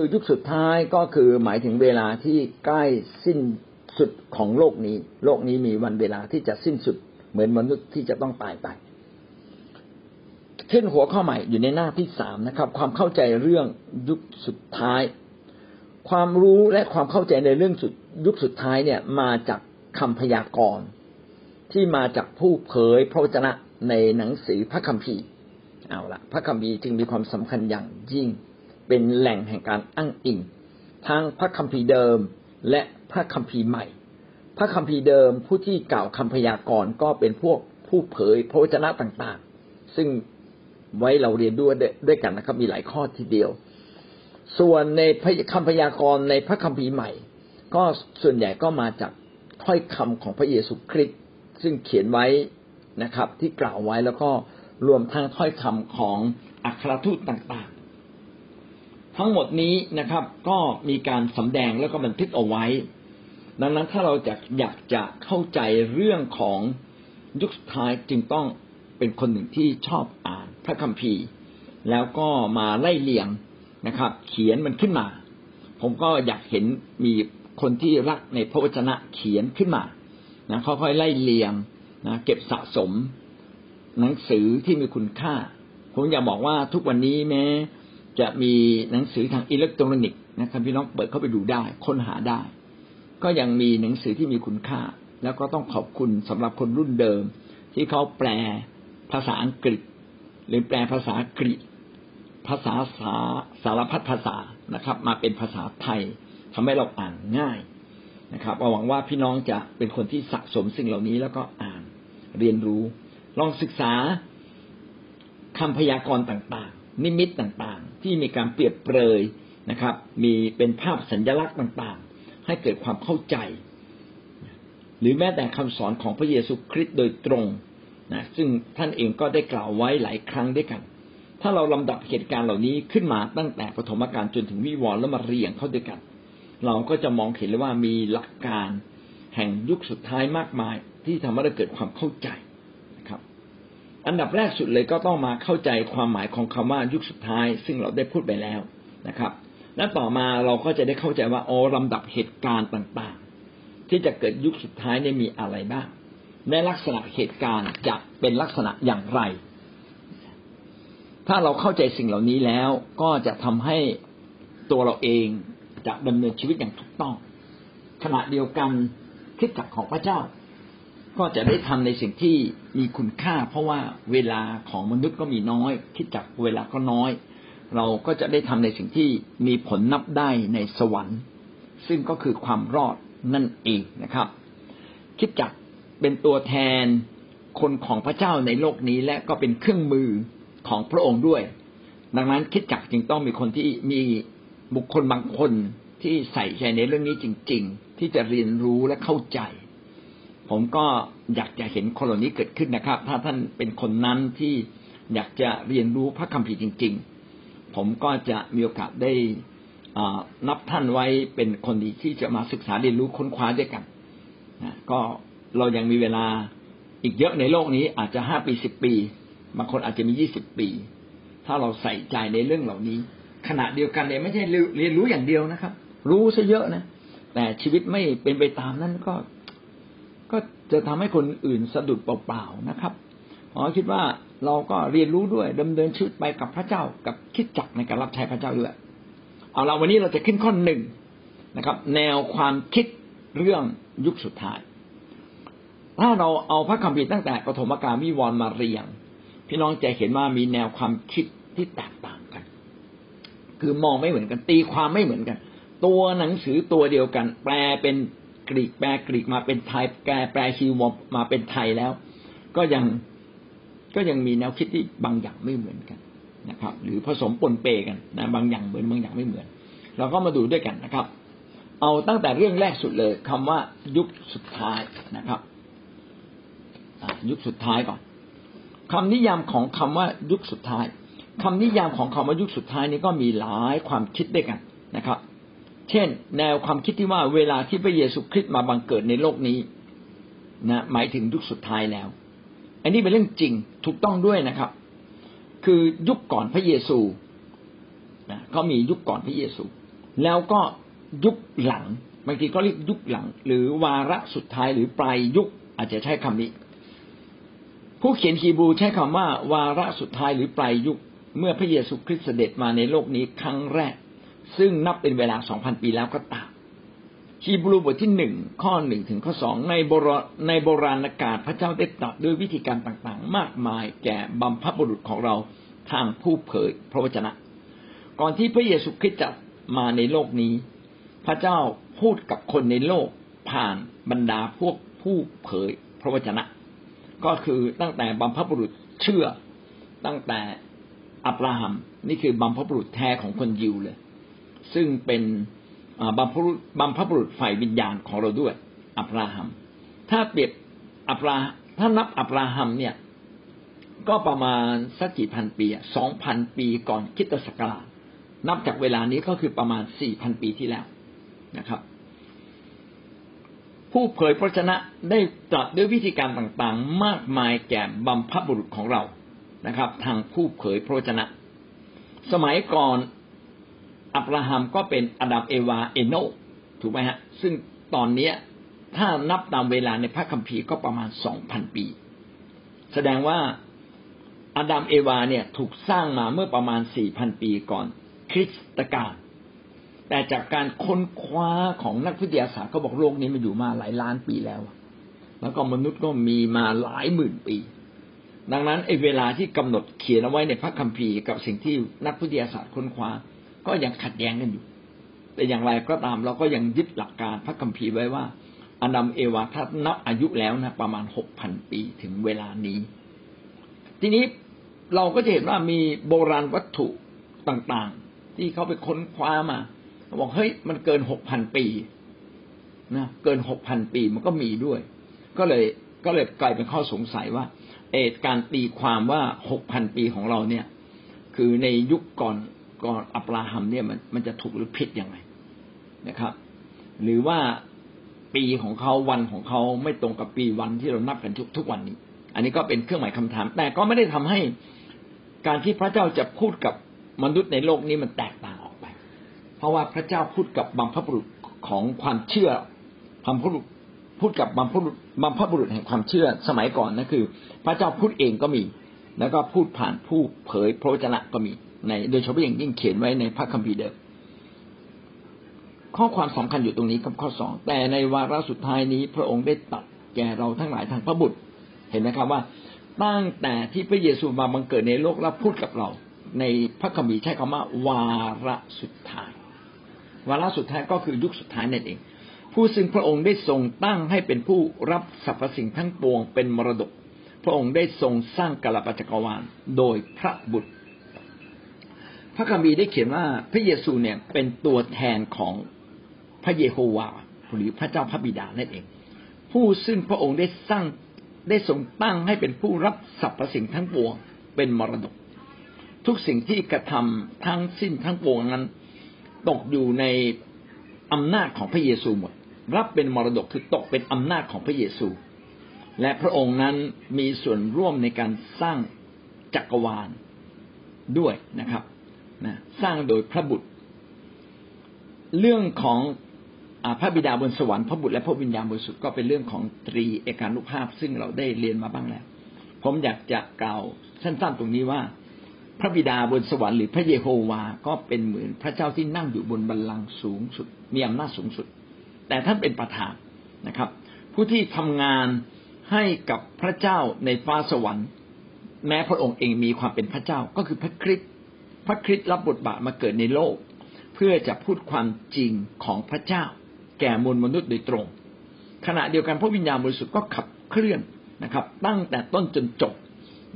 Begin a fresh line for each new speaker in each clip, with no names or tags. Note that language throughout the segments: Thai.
คือยุคสุดท้ายก็คือหมายถึงเวลาที่ใกล้สิ้นสุดของโลกนี้ โลกนี้มีวันเวลาที่จะสิ้นสุด เหมือนมนุษย์ที่จะต้องตายไปขึ้นหัวข้อใหม่อยู่ในหน้าที่สามนะครับ ความเข้าใจเรื่องยุคสุดท้าย ความรู้และความเข้าใจในเรื่องสุดยุคสุดท้ายเนี่ยมาจากคำพยากรณ์ที่มาจากผู้เผยพระวจนะในหนังสือพระคัมภีร์เอาละพระคัมภีร์จึงมีความสำคัญอย่างยิ่ง เป็นแหล่งแห่งการอ้างอิงทั้งพระคัมภีร์เดิมและพระคัมภีร์ใหม่ พระคัมภีร์เดิมผู้ที่กล่าวคำพยากรณ์ก็เป็นพวกผู้เผยพระวจนะต่างๆ ซึ่งไว้เราเรียนด้วยด้วยกันนะครับมีหลายข้อทีเดียว ส่วนในคำพยากรณ์ในพระคัมภีร์ใหม่ ก็ส่วนใหญ่ก็มาจากถ้อยคำของพระเยซูคริสต์ซึ่งเขียนไว้นะครับ ที่กล่าวไว้แล้วก็รวมทั้งถ้อยคำของอัครทูตต่างๆ ทั้งหมดนี้นะครับ ก็มีการสำแดงแล้วก็บันทึกเอาไว้ ดังนั้นถ้าเราจะอยากจะเข้าใจเรื่องของยุคสุดท้ายจึงต้องเป็นคนหนึ่งที่ชอบอ่านพระคัมภีร์ แล้วก็มาไล่เลียงนะครับ เขียนมันขึ้นมา ผมก็อยากเห็นมีคนที่รักในพระวจนะเขียนขึ้นมานะค่อยๆไล่เลียงนะเก็บสะสม หนังสือที่มีคุณค่า ผมอยากบอกว่าทุกวันนี้แม้ จะมีหนังสือทางอิเล็กทรอนิกส์นะครับพี่น้องเปิดเข้าไปดูได้ ค้นหาได้ ก็ยังมีหนังสือที่มีคุณค่า แล้วก็ต้องขอบคุณสำหรับคนรุ่นเดิม ที่เขาแปลภาษาอังกฤษ หรือแปลภาษากรีกภาษาสาสารพัดภาษานะครับ มาเป็นภาษาไทยทำให้เราอ่านง่ายนะครับหวังว่าพี่น้องจะเป็นคนที่สะสมสิ่งเหล่านี้แล้วก็อ่านเรียนรู้ ลองศึกษาคำพยากรณ์ต่าง นิมิตต่างๆ ที่มีการเปรียบเปรยนะครับ มีเป็นภาพสัญลักษณ์ต่างๆ ให้เกิดความเข้าใจ หรือแม้แต่คำสอนของพระเยซูคริสต์โดยตรงนะซึ่งท่านเองก็ได้กล่าวไว้หลายครั้งด้วยกัน ถ้าเราลำดับเหตุการณ์เหล่านี้ขึ้นมาตั้งแต่ปฐมกาลจนถึงวิวรณ์แล้วมาเรียงเข้าด้วยกัน เราก็จะมองเห็นเลยว่ามีหลักการแห่งยุคสุดท้ายมากมายที่ทำให้เราเกิดความเข้าใจ อันดับแรกสุดเลยก็ต้องมาเข้าใจความหมายของคำว่ายุคสุดท้าย ซึ่งเราได้พูดไปแล้วนะครับ และต่อมาเราก็จะได้เข้าใจว่าอ๋อลำดับเหตุการณ์ต่างๆ ที่จะเกิดยุคสุดท้ายเนี่ยมีอะไรบ้างในลักษณะเหตุการณ์จะเป็นลักษณะอย่างไร ถ้าเราเข้าใจสิ่งเหล่านี้แล้วก็จะทำให้ตัวเราเองจะดำเนินชีวิตอย่างถูกต้อง ขณะเดียวกันคิดจักของพระเจ้า ก็จะได้ทำในสิ่งที่มีคุณค่า เพราะว่าเวลาของมนุษย์ก็มีน้อยคิดจักเวลาก็น้อย เราก็จะได้ทำในสิ่งที่มีผลนับได้ในสวรรค์ ซึ่งก็คือความรอดนั่นเองนะครับ คิดจักเป็นตัวแทนคนของพระเจ้าในโลกนี้และก็เป็นเครื่องมือของพระองค์ด้วย ดังนั้นคิดจักจึงต้องมีคนที่มีบุคคลบางคนที่ใส่ใจในเรื่องนี้จริง ๆ ที่จะเรียนรู้และเข้าใจ ผมก็อยากจะเห็นคนเหล่านี้เกิดขึ้นนะครับ ถ้าท่านเป็นคนนั้นที่อยากจะเรียนรู้พระคัมภีร์จริง ๆ ผมก็จะมีโอกาสได้นับท่านไว้เป็นคนดีที่จะมาศึกษาเรียนรู้ค้นคว้าด้วยกันนะก็เรายังมีเวลาอีกเยอะในโลกนี้อาจจะห้าปีสิบปีบางคนอาจจะมียี่สิบปี ถ้าเราใส่ใจในเรื่องเหล่านี้ ขณะเดียวกันเนี่ยไม่ใช่เรียนรู้อย่างเดียวนะครับ รู้ซะเยอะนะ แต่ชีวิตไม่เป็นไปตามนั้นก็ ก็จะทำให้คนอื่นสะดุดเปล่าๆนะครับขอคิดว่าเราก็เรียนรู้ด้วยดำเนินชีวิตไปกับพระเจ้ากับคิดจักในการรับใช้พระเจ้าด้วยเอาละวันนี้เราจะขึ้นข้อหนึ่งนะครับ แนวความคิดเรื่องยุคสุดท้าย ถ้าเราเอาพระคัมภีร์ตั้งแต่ปฐมกาลวิวรณ์มาเรียง พี่น้องจะเห็นว่ามีแนวความคิดที่แตกต่างกัน คือมองไม่เหมือนกันตีความไม่เหมือนกัน ตัวหนังสือตัวเดียวกัน แปลเป็น กรีกแปลกรีกมาเป็นไทยแปลแปลฮิวมาเป็นไทยแล้ว ก็ยังก็ยังมีแนวคิดที่บางอย่างไม่เหมือนกันนะครับ หรือผสมปนเปกันนะบางอย่างเหมือนบางอย่างไม่เหมือน เราก็มาดูด้วยกันนะครับ เอาตั้งแต่เรื่องแรกสุดเลยคำว่ายุคสุดท้ายนะครับยุคสุดท้ายก่อนคำนิยามของคำว่ายุคสุดท้ายคำนิยามของคำว่ายุคสุดท้ายนี้ก็มีหลายความคิดด้วยกันนะครับ เช่น แนวความคิดที่ว่าเวลาที่พระเยซูคริสต์มาบังเกิดในโลกนี้นะหมายถึงยุคสุดท้ายแล้ว อันนี้เป็นเรื่องจริงถูกต้องด้วยนะครับ คือยุคก่อนพระเยซูนะเขามียุคก่อนพระเยซู แล้วก็ยุคหลังบางทีก็เรียกยุคหลัง หรือวาระสุดท้ายหรือปลายยุคอาจจะใช้คำนี้ ผู้เขียนฮีบูใช้คำว่า วาระสุดท้ายหรือปลายยุค เมื่อพระเยซูคริสต์เสด็จมาในโลกนี้ครั้งแรก ซึ่งนับเป็นเวลาสองพันปีแล้วก็ตามฮีบรูบทที่หนึ่งข้อหนึ่งถึงข้อสองในโบราในโบราณกาศพระเจ้าได้ตรัสด้วยวิธีการต่างๆ มากมายแก่บัมพบุรุษของเราทางผู้เผยพระวจนะ ก่อนที่พระเยซูคริสต์จะมาในโลกนี้ พระเจ้าพูดกับคนในโลกผ่านบรรดาพวกผู้เผยพระวจนะ ก็คือตั้งแต่บัมพบุรุษเชื่อตั้งแต่อับราฮัมนี่คือบัมพบุรุษแท้ของคนยิวเลย ซึ่งเป็นบัมพบุรุษบัมพบุรุษฝ่ายวิญญาณของเราด้วย อับราฮัม ถ้าเปรียบอับราถ้านับอับราฮัมเนี่ย ก็ประมาณสักกี่พันปีสองพันปีก่อนคิตศักราชนับจากเวลานี้ก็คือประมาณสี่พันปีที่แล้วนะครับ ผู้เผยพระชนะได้ตรัสด้วยวิธีการต่างๆ มากมายแก่บัมพบุรุษของเรานะครับ ทางผู้เผยพระชนะ สมัยก่อน อับราฮัมก็เป็นอดัมเอวาเอโนถูกไหมฮะ ซึ่งตอนนี้ถ้านับตามเวลาในพระคัมภีร์ก็ประมาณสองพันปี แสดงว่าอดัมเอวาเนี่ยถูกสร้างมาเมื่อประมาณสี่พันปีก่อนคริสตกาลแต่จากการค้นคว้าของนักวิทยาศาสตร์ก็บอกโลกนี้มันอยู่มาหลายล้านปีแล้ว แล้วก็มนุษย์ก็มีมาหลายหมื่นปี ดังนั้นไอ้เวลาที่กำหนดเขียนเอาไว้ในพระคัมภีร์กับสิ่งที่นักวิทยาศาสตร์ค้นคว้า ก็ยังขัดแย้งกันอยู่ แต่อย่างไรก็ตามเราก็ยังยึดหลักการพระคัมภีร์ไว้ว่าอดัมเอวาถ้านับอายุแล้วนะประมาณหกพันปีถึงเวลานี้ ทีนี้เราก็จะเห็นว่ามีโบราณวัตถุต่างๆ ที่เขาไปค้นคว้ามาบอกเฮ้ยมันเกินหกพันปีนะเกินหกพันปีมันก็มีด้วย ก็เลยก็เลยกลายเป็นข้อสงสัยว่าเอการตีความว่าหกพันปีของเราเนี่ย คือในยุคก่อน ก่อนอับราฮัมเนี่ยมันมันจะถูกหรือผิดยังไงนะครับ หรือว่าปีของเขาวันของเขาไม่ตรงกับปีวันที่เรานับกันทุกทุกวันนี้ อันนี้ก็เป็นเครื่องหมายคำถาม แต่ก็ไม่ได้ทำให้การที่พระเจ้าจะพูดกับมนุษย์ในโลกนี้มันแตกต่างออกไป เพราะว่าพระเจ้าพูดกับบัมพบุรุษของความเชื่อบัมพบุรุษพูดกับบัมพบุรุษบัมพบุรุษแห่งความเชื่อสมัยก่อนนั่นคือ พระเจ้าพูดเองก็มี แล้วก็พูดผ่านผู้เผยพระวจนะก็มี ในโดยเฉพาะอย่างยิ่งเขียนไว้ในพระคัมภีร์เดิมข้อความสำคัญอยู่ตรงนี้ครับข้อสองแต่ในวาระสุดท้ายนี้ พระองค์ได้ตัดแก่เราทั้งหลายทางพระบุตร เห็นไหมครับว่าตั้งแต่ที่พระเยซูมาบังเกิดในโลกแล้วพูดกับเรา ในพระคัมภีร์ใช้คำว่า วาระสุดท้าย วาระสุดท้ายก็คือยุคสุดท้ายนั่นเอง ผู้ซึ่งพระองค์ได้ทรงตั้งให้เป็นผู้รับสรรพสิ่งทั้งปวงเป็นมรดก พระองค์ได้ทรงสร้างกาลปัจจกวาลโดยพระบุตร พระคัมภีร์ได้เขียนว่าพระเยซูเนี่ยเป็นตัวแทนของพระเยโฮวาหรือพระเจ้าพระบิดานั่นเอง ผู้ซึ่งพระองค์ได้สร้างได้ทรงตั้งให้เป็นผู้รับสรรพสิ่งทั้งปวงเป็นมรดก ทุกสิ่งที่กระทำทั้งสิ้นทั้งปวงนั้น ตกอยู่ในอำนาจของพระเยซูหมด รับเป็นมรดกคือตกเป็นอำนาจของพระเยซู และพระองค์นั้นมีส่วนร่วมในการสร้างจักรวาลด้วยนะครับ นะสร้างโดยพระบุตร เรื่องของพระบิดาบนสวรรค์พระบุตรและพระวิญญาณบริสุทธิ์ก็เป็นเรื่องของตรีเอกานุภาพ ซึ่งเราได้เรียนมาบ้างแล้ว ผมอยากจะกล่าวสั้นๆตรงนี้ว่า พระบิดาบนสวรรค์หรือพระเยโฮวา ก็เป็นเหมือนพระเจ้าที่นั่งอยู่บนบัลลังก์สูงสุด มีอำนาจสูงสุด แต่ท่านเป็นประธานนะครับ ผู้ที่ทำงานให้กับพระเจ้าในฟ้าสวรรค์ แม้พระองค์เองมีความเป็นพระเจ้าก็คือพระคริสต์ พระคริสต์รับบทบาทมาเกิดในโลก เพื่อจะพูดความจริงของพระเจ้า แก่มวลมนุษย์โดยตรง ขณะเดียวกันพระวิญญาณบริสุทธิ์ก็ขับเคลื่อนนะครับ ตั้งแต่ต้นจนจบ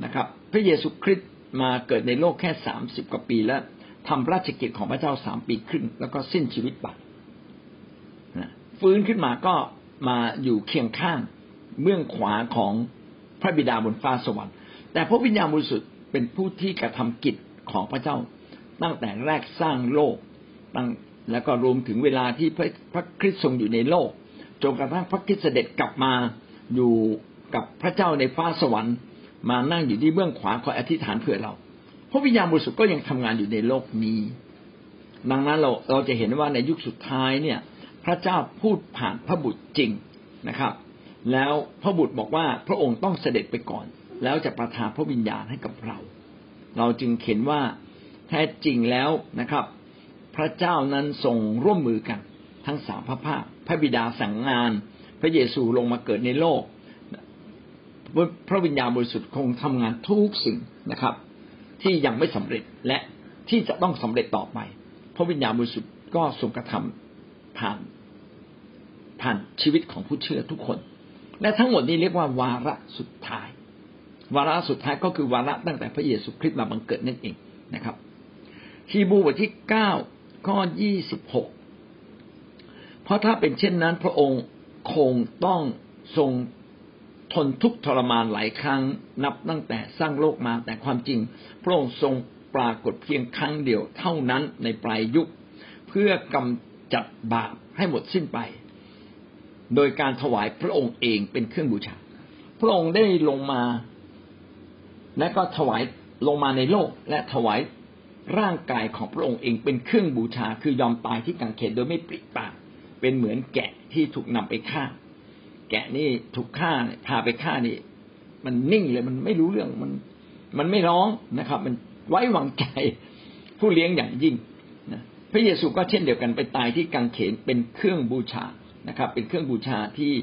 นะครับ พระเยซูคริสต์มาเกิดในโลกแค่สามสิบกว่าปีแล้วทำราชกิจของพระเจ้าสามปีครึ่ง แล้วก็สิ้นชีวิตไปฟื้นขึ้นมาก็มาอยู่เคียงข้างเบื้องขวาของพระบิดาบนฟ้าสวรรค์ แต่พระวิญญาณบริสุทธิ์เป็นผู้ที่กระทำกิจ ของพระเจ้า ตั้งแต่แรกสร้างโลกตั้งแล้วก็รวมถึงเวลาที่พระพระคริสต์ทรงอยู่ในโลกจนกระทั่งพระคริสต์เสด็จกลับมาอยู่กับพระเจ้าในฟ้าสวรรค์ มานั่งอยู่ที่เบื้องขวาคอยอธิษฐานเพื่อเรา พระวิญญาณบริสุทธิ์ก็ยังทำงานอยู่ในโลกนี้ ดังนั้นเราเราจะเห็นว่าในยุคสุดท้ายเนี่ย พระเจ้าพูดผ่านพระบุตรจริงนะครับ แล้วพระบุตรบอกว่าพระองค์ต้องเสด็จไปก่อน แล้วจะประทานพระวิญญาณให้กับเรา เราจึงเห็นว่าแท้จริงแล้วนะครับ พระเจ้านั้นทรงร่วมมือกัน ทั้งสามพระภาคพระบิดาสั่งงาน พระเยซูลงมาเกิดในโลก พระวิญญาณบริสุทธิ์คงทำงานทุกสิ่งนะครับ ที่ยังไม่สำเร็จและที่จะต้องสำเร็จต่อไป พระวิญญาณบริสุทธิ์ก็ทรงกระทำผ่านผ่านชีวิตของผู้เชื่อทุกคน และทั้งหมดนี้เรียกว่าวาระสุดท้าย วาระสุดท้ายก็คือวาระตั้งแต่พระเยซูคริสต์มาบังเกิดนั่นเองนะครับฮีบูบทที่เก้าข้อยี่สิบหกเพราะถ้าเป็นเช่นนั้นพระองค์คงต้องทรงทนทุกข์ทรมานหลายครั้งนับตั้งแต่สร้างโลกมาแต่ความจริง พระองค์ทรงปรากฏเพียงครั้งเดียวเท่านั้นในปลายยุค เพื่อกำจัดบาปให้หมดสิ้นไป โดยการถวายพระองค์เองเป็นเครื่องบูชา พระองค์ได้ลงมา และก็ถวายลงมาในโลก และถวายร่างกายของพระองค์เองเป็นเครื่องบูชาคือยอมตายที่กังเขนโดยไม่ปริปากเป็นเหมือนแกะที่ถูกนำไปฆ่า แกะนี่ถูกฆ่าพาไปฆ่านี่ มันนิ่งเลยมันไม่รู้เรื่องมัน มันไม่ร้องนะครับ มันไว้วางใจผู้เลี้ยงอย่างยิ่งนะพระเยซูก็เช่นเดียวกันไปตายที่กังเขนเป็นเครื่องบูชานะครับ เป็นเครื่องบูชาที่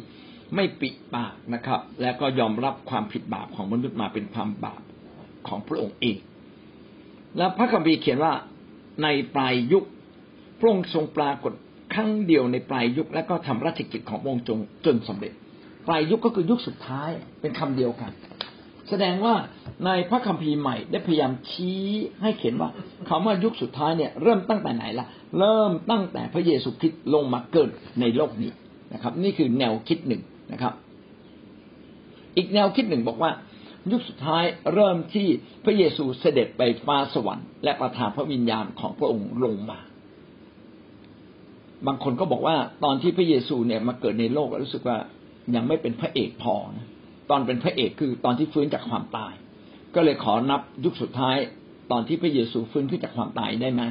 ไม่ปิดปากนะครับ และก็ยอมรับความผิดบาปของมนุษย์มาเป็นความบาปของพระองค์เอง แล้วพระคัมภีร์เขียนว่าในปลายยุคพระองค์ทรงปรากฏครั้งเดียวในปลายยุค และก็ทำราชกิจของพระองค์จงจนสำเร็จ ปลายยุคก็คือยุคสุดท้ายเป็นคำเดียวกัน แสดงว่าในพระคัมภีร์ใหม่ได้พยายามชี้ให้เขียนว่าคำว่ายุคสุดท้ายเนี่ยเริ่มตั้งแต่ไหนล่ะ เริ่มตั้งแต่พระเยซูคริสต์ลงมาเกิดในโลกนี้นะครับ นี่คือแนวคิดหนึ่ง นะครับ อีกแนวคิดหนึ่งบอกว่ายุคสุดท้ายเริ่มที่พระเยซูเสด็จไปฟ้าสวรรค์และประทานพระวิญญาณของพระองค์ลงมา บางคนก็บอกว่าตอนที่พระเยซูเนี่ยมาเกิดในโลกรู้สึกว่ายังไม่เป็นพระเอกพอนะตอนเป็นพระเอกคือตอนที่ฟื้นจากความตาย ก็เลยขอนับยุคสุดท้าย ตอนที่พระเยซูฟื้นขึ้นจากความตายได้ไหม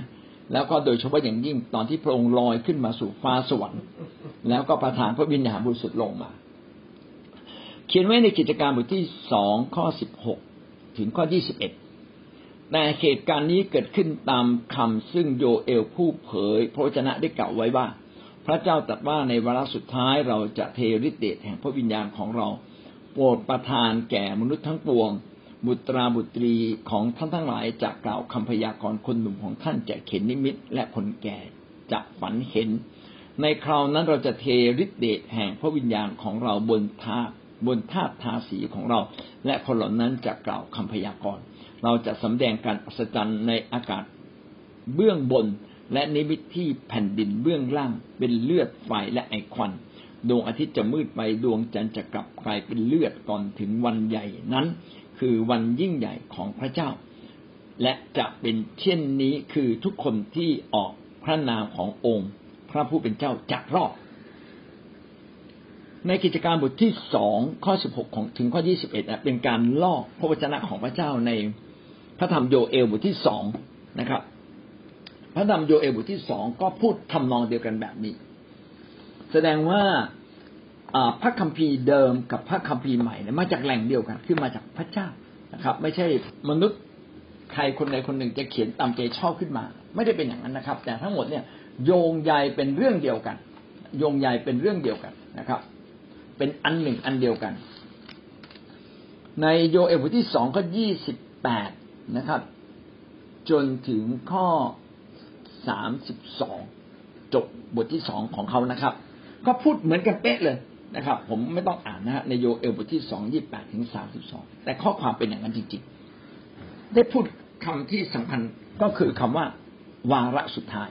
แล้วก็โดยเฉพาะอย่างยิ่งตอนที่พระองค์ลอยขึ้นมาสู่ฟ้าสวรรค์ แล้วก็ประทานพระวิญญาณบริสุทธิ์ลงมา เขียนไว้ในกิจการบทที่สองข้อสิบหกถึงข้อยี่สิบเอ็ดแต่เหตุการณ์นี้เกิดขึ้นตามคำซึ่งโยเอลผู้เผยพระวจนะได้กล่าวไว้ว่า พระเจ้าตรัสว่าในวาระสุดท้ายเราจะเทฤทธิเดชแห่งพระวิญญาณของเรา โปรดประทานแก่มนุษย์ทั้งปวง บุตราบุตรีของท่านทั้งหลายจะกล่าวคำพยากรณ์คนหนุ่มของท่านจะเข็นนิมิต และคนแก่จะฝันเห็น ในคราวนั้นเราจะเทฤทธิเดชแห่งพระวิญญาณของเราบนทา บนธาตุทาสีของเรา และคนเหล่านั้นจะกล่าวคำพยากรณ์ เราจะสำแดงการอัศจรรย์ในอากาศเบื้องบน และนิมิตที่แผ่นดินเบื้องล่าง เป็นเลือดไฟและไอควันดวงอาทิตย์จะมืดไปดวงจันทร์จะกลับกลายเป็นเลือดก่อนถึงวันใหญ่นั้น คือวันยิ่งใหญ่ของพระเจ้า และจะเป็นเช่นนี้คือทุกคนที่ออกพระนามขององค์ พระผู้เป็นเจ้าจะรอด ในกิจการบทที่สองข้อสิบหกของถึงข้อยี่สิบเอ็ดเป็นการลอกพระวจนะของพระเจ้าในพระธรรมโยเอลบทที่สองนะครับ พระธรรมโยเอลบทที่สองก็พูดทำนองเดียวกันแบบนี้ แสดงว่าพระคัมภีร์เดิมกับพระคัมภีร์ใหม่เนี่ยมาจากแหล่งเดียวกันคือมาจากพระเจ้านะครับ ไม่ใช่มนุษย์ใครคนใดคนหนึ่งจะเขียนตามใจชอบขึ้นมา ไม่ได้เป็นอย่างนั้นนะครับ แต่ทั้งหมดเนี่ยโยงใยเป็นเรื่องเดียวกัน โยงใยเป็นเรื่องเดียวกันนะครับ เป็นอันหนึ่งอันเดียวกัน ในโยเอลบทที่สองข้อยี่สิบแปดนะครับ จนถึงข้อสามสิบสองจบบทที่สองของเขานะครับ ก็พูดเหมือนกันเป๊ะเลยนะครับ ผมไม่ต้องอ่านนะฮะในโยเอลบทที่สองยี่แปดถึงสามสิบสองแต่ข้อความเป็นอย่างนั้นจริง ๆ ได้พูดคำที่สำคัญก็คือคำว่าวาระสุดท้าย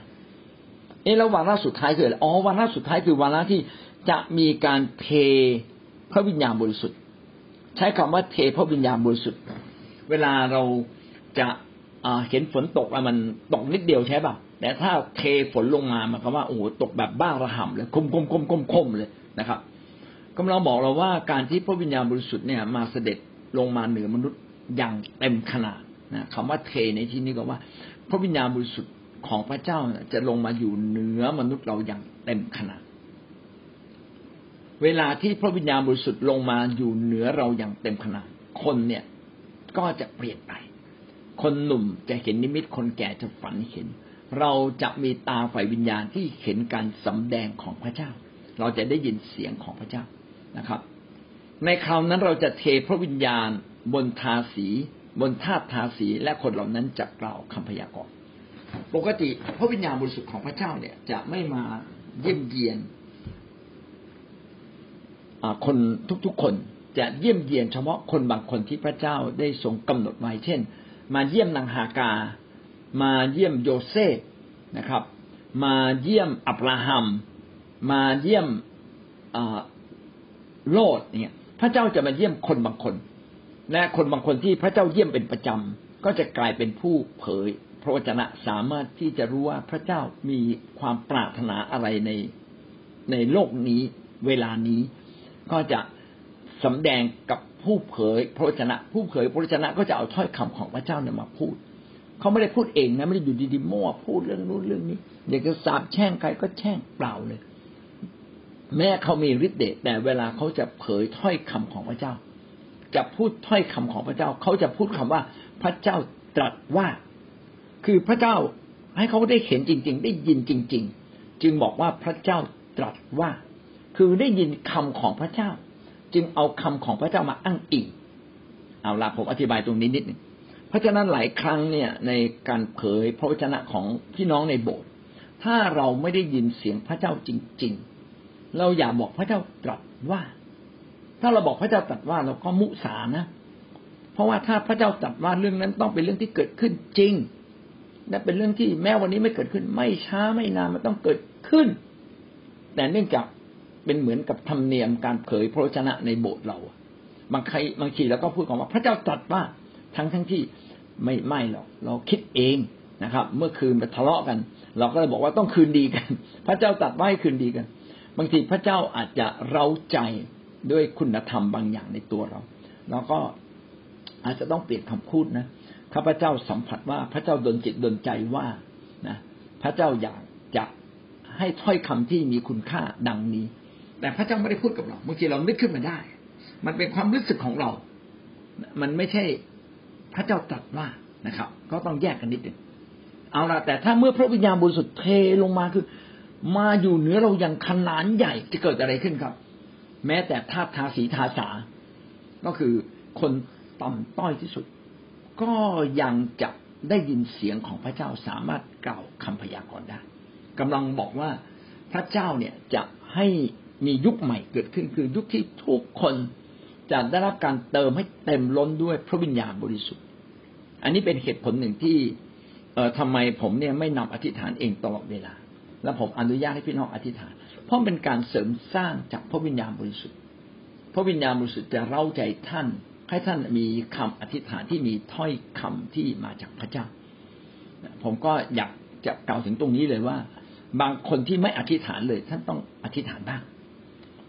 เอแล้ววาระสุดท้ายคืออะไรอ๋อวาระสุดท้ายคือวาระที่ จะมีการเทพระวิญญาณบริสุทธิ์ ใช้คำว่าเทพระวิญญาณบริสุทธิ์ เวลาเราจะเห็นฝนตกมันตกนิดเดียวใช่ป่ะแต่ถ้าเทฝนลงมามันคำว่าโอ้โหตกแบบบ้าระห่ำเลยคมคมคมคมคมเลยนะครับกำลังบอกเราว่าการที่พระวิญญาณบริสุทธิ์เนี่ยมาเสด็จลงมาเหนือมนุษย์อย่างเต็มขนาดนะคำว่าเทในที่นี้ก็ว่า พระวิญญาณบริสุทธิ์ของพระเจ้าจะลงมาอยู่เหนือมนุษย์เราอย่างเต็มขนาด เวลาที่พระวิญญาณบริสุทธิ์ลงมาอยู่เหนือเราอย่างเต็มขนาดคนเนี่ยก็จะเปลี่ยนไป คนหนุ่มจะเห็นนิมิตคนแก่จะฝันเห็น เราจะมีตาฝ่ายวิญญาณที่เห็นการสำแดงของพระเจ้า เราจะได้ยินเสียงของพระเจ้านะครับ ในคราวนั้นเราจะเทพระวิญญาณบนทาสี บนธาตุทาสีและคนเหล่านั้นจะกล่าวคำพยากรณ์ปกติพระวิญญาณบริสุทธิ์ของพระเจ้าเนี่ยจะไม่มาเยี่ยมเยียน คนทุกๆคนจะเยี่ยมเยียนเฉพาะคนบางคนที่พระเจ้าได้ทรงกำหนดไว้เช่น มาเยี่ยมนางฮากา มาเยี่ยมโยเซฟนะครับ มาเยี่ยมอับราฮัม มาเยี่ยมโลดเนี่ยพระเจ้าจะมาเยี่ยมคนบางคน และคนบางคนที่พระเจ้าเยี่ยมเป็นประจำก็จะกลายเป็นผู้เผย พระวจนะสามารถที่จะรู้ว่าพระเจ้ามีความปรารถนาอะไรในในโลกนี้เวลานี้ ก็จะสำแดงกับผู้เผยพระวจนะ ผู้เผยพระวจนะก็จะเอาถ้อยคำของพระเจ้าเนี่ยมาพูด เขาไม่ได้พูดเองนะไม่ได้อยู่ดีๆมั่วพูดเรื่องนู้นเรื่องนี้อยากจะสาบแช่งใครก็แช่งเปล่าเลย แม้เขามีฤทธิ์เดชแต่เวลาเขาจะเผยถ้อยคำของพระเจ้า จะพูดถ้อยคำของพระเจ้า เขาจะพูดคำว่าพระเจ้าตรัสว่า คือพระเจ้าให้เขาได้เห็นจริง ๆ ได้ยินจริง ๆ จึงบอกว่าพระเจ้าตรัสว่า คือได้ยินคำของพระเจ้า จึงเอาคำของพระเจ้ามาอ้างอิงเอาละผมอธิบายตรงนี้นิดนึงเพราะฉะนั้นหลายครั้งเนี่ยในการเผยพระวจนะของพี่น้องในโบสถ์ถ้าเราไม่ได้ยินเสียงพระเจ้าจริง ๆ เราอย่าบอกพระเจ้าตรัสว่า ถ้าเราบอกพระเจ้าตรัสว่าเราก็มุสานะ เพราะว่าถ้าพระเจ้าตรัสว่าเรื่องนั้นต้องเป็นเรื่องที่เกิดขึ้นจริง และเป็นเรื่องที่แม้วันนี้ไม่เกิดขึ้น ไม่ช้าไม่นานมันต้องเกิดขึ้น แต่เนื่องจาก เป็นเหมือนกับธรรมเนียมการเผยพระวจนะในโบสถ์เรา บางใครบางทีเราก็พูดกันว่าพระเจ้าตรัสว่าทั้งทั้งที่ไม่ไม่หรอกเราคิดเองนะครับ เมื่อคืนไปทะเลาะกัน เราก็เลยบอกว่าต้องคืนดีกัน พระเจ้าตรัสว่าให้คืนดีกัน บางทีพระเจ้าอาจจะเร้าใจด้วยคุณธรรมบางอย่างในตัวเรา แล้วก็อาจจะต้องเปลี่ยนคำพูดนะข้าพเจ้าสัมผัสว่าพระเจ้าดลจิตดลใจว่านะ พระเจ้าอยากจะให้ถ้อยคำที่มีคุณค่าดังนี้ แต่พระเจ้าไม่ได้พูดกับเราบางทีเรานึกขึ้นมาได้ มันเป็นความรู้สึกของเรา มันไม่ใช่พระเจ้าตรัสว่านะครับ ก็ต้องแยกกันนิดหนึ่งเอาละแต่ถ้าเมื่อพระวิญญาณบริสุทธิ์เทลงมาคือ มาอยู่เหนือเราอย่างขนาดใหญ่จะเกิดอะไรขึ้นครับ แม้แต่ธาทาสีทาสา ก็คือคนต่ำต้อยที่สุด ก็ยังจะได้ยินเสียงของพระเจ้าสามารถกล่าวคำพยากรณ์ได้กำลังบอกว่าพระเจ้าเนี่ยจะให้ มียุคใหม่เกิดขึ้นคือยุคที่ทุกคนจะได้รับการเติมให้เต็มล้นด้วยพระวิญญาณบริสุทธิ์ อันนี้เป็นเหตุผลหนึ่งที่เอ่อทำไมผมเนี่ยไม่นำอธิษฐานเองตลอดเวลา และผมอนุญาตให้พี่น้องอธิษฐาน เพราะเป็นการเสริมสร้างจากพระวิญญาณบริสุทธิ์ พระวิญญาณบริสุทธิ์จะเร้าใจท่าน ให้ท่านมีคำอธิษฐานที่มีถ้อยคำที่มาจากพระเจ้า ผมก็อยากจะกล่าวถึงตรงนี้เลยว่า บางคนที่ไม่อธิษฐานเลย ท่านต้องอธิษฐานบ้าง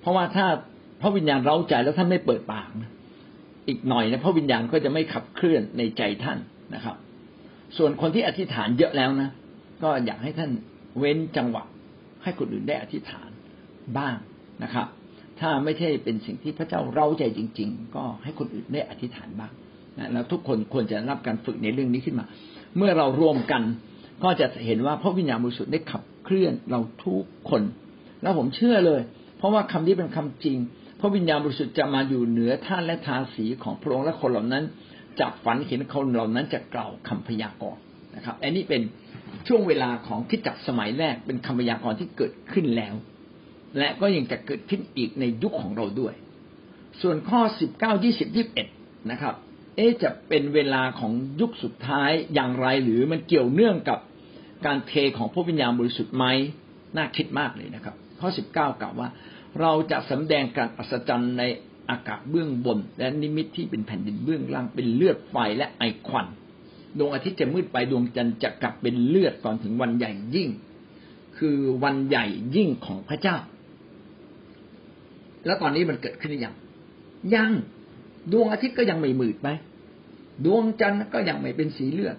เพราะว่าถ้าพระวิญญาณเร้าใจแล้วท่านไม่เปิดปากนะอีกหน่อยนะพระวิญญาณก็จะไม่ขับเคลื่อนในใจท่านนะครับ ส่วนคนที่อธิษฐานเยอะแล้วนะก็อยากให้ท่านเว้นจังหวะ ให้คนอื่นได้อธิษฐานบ้างนะครับ ถ้าไม่ใช่เป็นสิ่งที่พระเจ้าเราใจจริง ๆ ก็ให้คนอื่นได้อธิษฐานบ้างนะแล้วทุกคนควรจะรับการฝึกในเรื่องนี้ขึ้นมา เมื่อเรารวมกันก็จะเห็นว่าพระวิญญาณบริสุทธิ์ได้ขับเคลื่อนเราทุกคน แล้วผมเชื่อเลย เพราะว่าคำนี้เป็นคำจริง พระวิญญาณบริสุทธิ์จะมาอยู่เหนือท่านและทาสีของพระองค์และคนเหล่านั้นจะฝันเห็นคนเหล่านั้นจะกล่าวคำพยากรณ์นะครับ อันนี้เป็นช่วงเวลาของคิดจักสมัยแรกเป็นคำพยากรณ์ที่เกิดขึ้นแล้ว และก็ยังจะเกิดขึ้นอีกในยุคของเราด้วย ส่วนข้อสิบเก้ายี่สิบยี่บเอ็ดนะครับ เอ๊จะเป็นเวลาของยุคสุดท้ายอย่างไรหรือมันเกี่ยวเนื่องกับการเทของพระวิญญาณบริสุทธิ์ไหมน่าคิดมากเลยนะครับ ข้อสิบเก้ากล่าวว่า เราจะสำแดงการอัศจรรย์ในอากาศเบื้องบน และนิมิตที่เป็นแผ่นดินเบื้องล่างเป็นเลือดไฟและไอควันดวงอาทิตย์จะมืดไปดวงจันทร์จะกลับเป็นเลือดก่อนถึงวันใหญ่ยิ่ง คือวันใหญ่ยิ่งของพระเจ้า แล้วตอนนี้มันเกิดขึ้นหรือยังยังดวงอาทิตย์ก็ยังไม่มืดไปดวงจันทร์ก็ยังไม่เป็นสีเลือด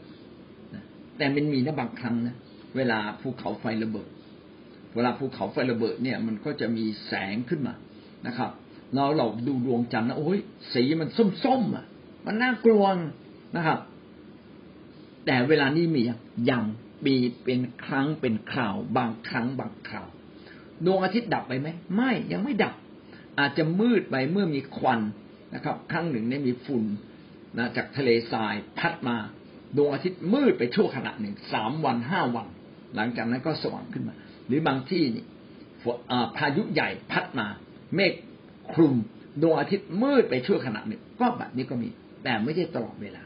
แต่มันมีนะบางครั้งนะเวลาภูเขาไฟระเบิด เวลาภูเขาไฟระเบิดเนี่ยมันก็จะมีแสงขึ้นมานะครับเราเราดูดวงจันทร์นะโอ้ยสีมันส้มๆอะ มันน่ากลัวนะครับ แต่เวลานี้มียังมีเป็นครั้งเป็นคราว บางครั้งบางคราวดวงอาทิตย์ดับไปไหมไม่ยังไม่ดับ อาจจะมืดไปเมื่อมีควันนะครับ ครั้งหนึ่งเนี่ยมีฝุ่นนะจากทะเลทรายพัดมาดวงอาทิตย์มืดไปชั่วขณะหนึ่งสามวันห้าวัน หลังจากนั้นก็สว่างขึ้นมา หรือบางที่นี่พายุใหญ่พัดมา เมฆคลุมดวงอาทิตย์มืดไปชั่วขณะหนึ่งก็แบบนี้ก็มี แต่ไม่ใช่ตลอดเวลา